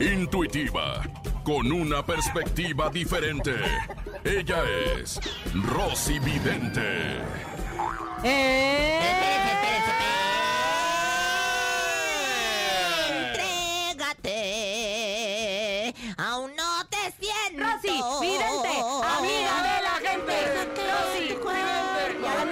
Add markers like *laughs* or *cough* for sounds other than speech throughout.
intuitiva, con una perspectiva diferente. Ella es Rosy Vidente. ¡Eh!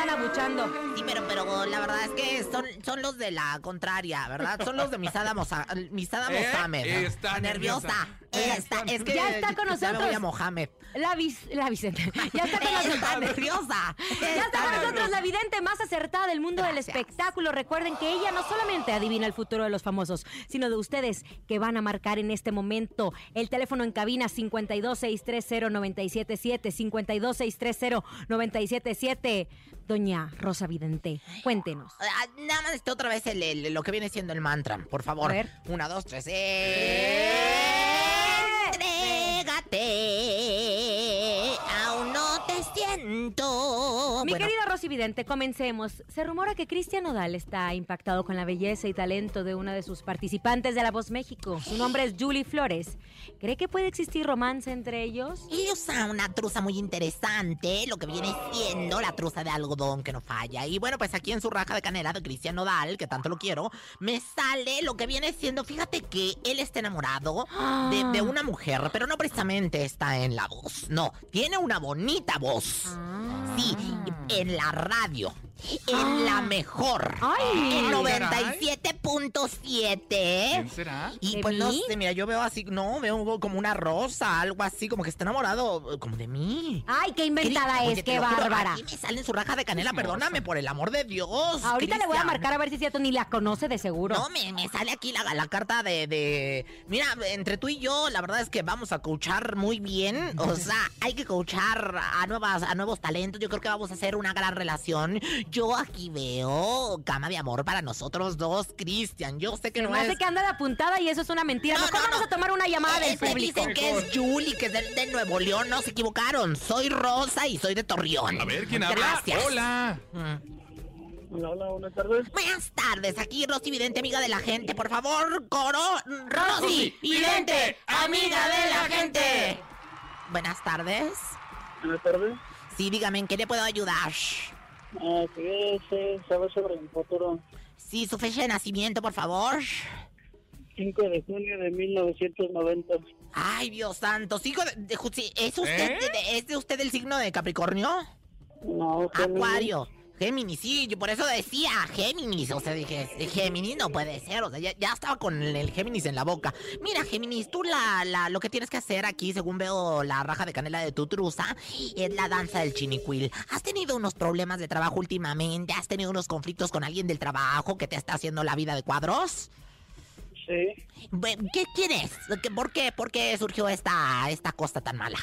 Andan abuchando. Sí, pero, pero la verdad es que son, son los de la contraria, ¿verdad? Son los de Misada, Mosa, Misada *laughs* ¿Eh? Mohamed. Está nerviosa. nerviosa. Está, es que Ya está con Ya voy nosotros. a Mohamed. La, Vic- la Vicente. *laughs* Ya está con nosotros. Está nerviosa. Ya está con nosotros la vidente más acertada del mundo del espectáculo. Recuerden que ella no solamente adivina el futuro de los famosos, sino de ustedes que van a marcar en este momento. El teléfono en cabina 52630-977, 52630-977. Doña Rosa Vidente, cuéntenos. Ah, Nada más este otra vez el- el- lo que viene siendo el mantra, por favor. A ver. Una, dos, tres. Entrégate. Mi Bueno, querida Rosy Vidente, comencemos. Se rumora que Cristian Nodal está impactado con la belleza y talento de una de sus participantes de La Voz México. Su nombre es Julie Flores. ¿Cree que puede existir romance entre ellos? Él usa una truza muy interesante, lo que viene siendo la truza de algodón que no falla. Y bueno, pues aquí en su raja de canela de Cristian Nodal, que tanto lo quiero, me sale lo que viene siendo, fíjate que él está enamorado de, de una mujer, pero no precisamente está en la voz, no, tiene una bonita voz. Ah. Sí, en la radio. En la ah. mejor. Ay, en 97.7 ¿eh? ¿Quién será? Y pues no sé, mira, yo veo así, no, veo como una rosa, algo así, como que está enamorado, eh, como de mí. Ay, qué inventada ¿Qué, es, oye, qué bárbara. Aquí me salen su raja de canela, perdóname, por el amor de Dios. Ahorita le voy a marcar a ver si es cierto, ni la conoce de seguro. No, me, me sale aquí la, la carta de, de, Mira, entre tú y yo, la verdad es que vamos a coachar muy bien. O *laughs* sea, hay que coachar a, nuevas, a nuevos talentos. Yo creo que vamos a hacer una gran relación. Yo aquí veo cama de amor para nosotros dos, Cristian. Yo sé que no es... que anda de apuntada y eso es una mentira. No, Mejor no, vamos no. a tomar una llamada del Es que público. Dicen que es Julie, que es de, de Nuevo León. No se equivocaron. Soy Rosa y soy de Torreón. A ver, ¿quién habla? Gracias. Hola. Mm. Hola, hola, buenas tardes. Buenas tardes, aquí Rosy Vidente, amiga de la gente. Por favor, coro. Rosy Vidente, amiga de la gente. Buenas tardes. Buenas tardes. Sí, dígame, ¿en qué le puedo ayudar? Ah, quería sí, saber sobre mi futuro. Sí, su fecha de nacimiento, por favor. 5 de junio de 1990. Ay, Dios santo. Sigo de, de- ¿Es usted, ¿Eh? de- ¿Es de usted el signo de Capricornio? No. Acuario. Géminis, sí, yo por eso decía Géminis. O sea, dije, Géminis no puede ser. O sea, ya, ya estaba con el Géminis en la boca. Mira, Géminis, tú la, la, lo que tienes que hacer aquí, según veo la raja de canela de tu truza, es la danza del chinicuil. ¿Has tenido unos problemas de trabajo últimamente? ¿Has tenido unos conflictos con alguien del trabajo que te está haciendo la vida de cuadros? Sí. ¿Qué quieres? ¿Qué- ¿Por qué? ¿Por qué surgió esta, esta cosa tan mala?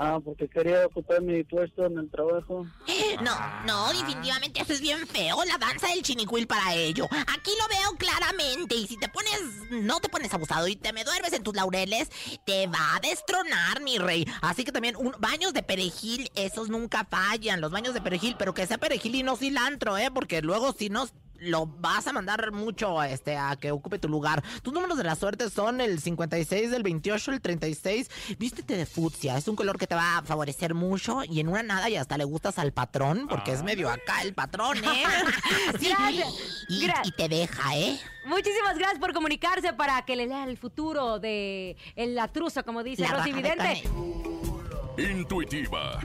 Ah, porque quería ocupar mi puesto en el trabajo. *gasps* No, no, definitivamente eso es bien feo, la danza del chinicuil para ello. Aquí lo veo claramente y si te pones, no te pones abusado y te me duermes en tus laureles, te va a destronar, mi rey. Así que también, un, baños de perejil, esos nunca fallan, los baños de perejil, pero que sea perejil y no cilantro, ¿eh? Porque luego si no... Lo vas a mandar mucho este, a que ocupe tu lugar. Tus números de la suerte son el 56, el 28, el 36. Vístete de fucsia. Es un color que te va a favorecer mucho. Y en una nada y hasta le gustas al patrón. Porque es medio acá el patrón, ¿eh? *laughs* Sí. Gracias. Y, Gra- y te deja, ¿eh? Muchísimas gracias por comunicarse para que le lea el futuro de el- la truza, como dice La Rosy Vidente. Intuitiva,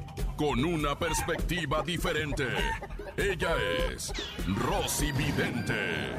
con una perspectiva diferente. Ella es Rosy Vidente.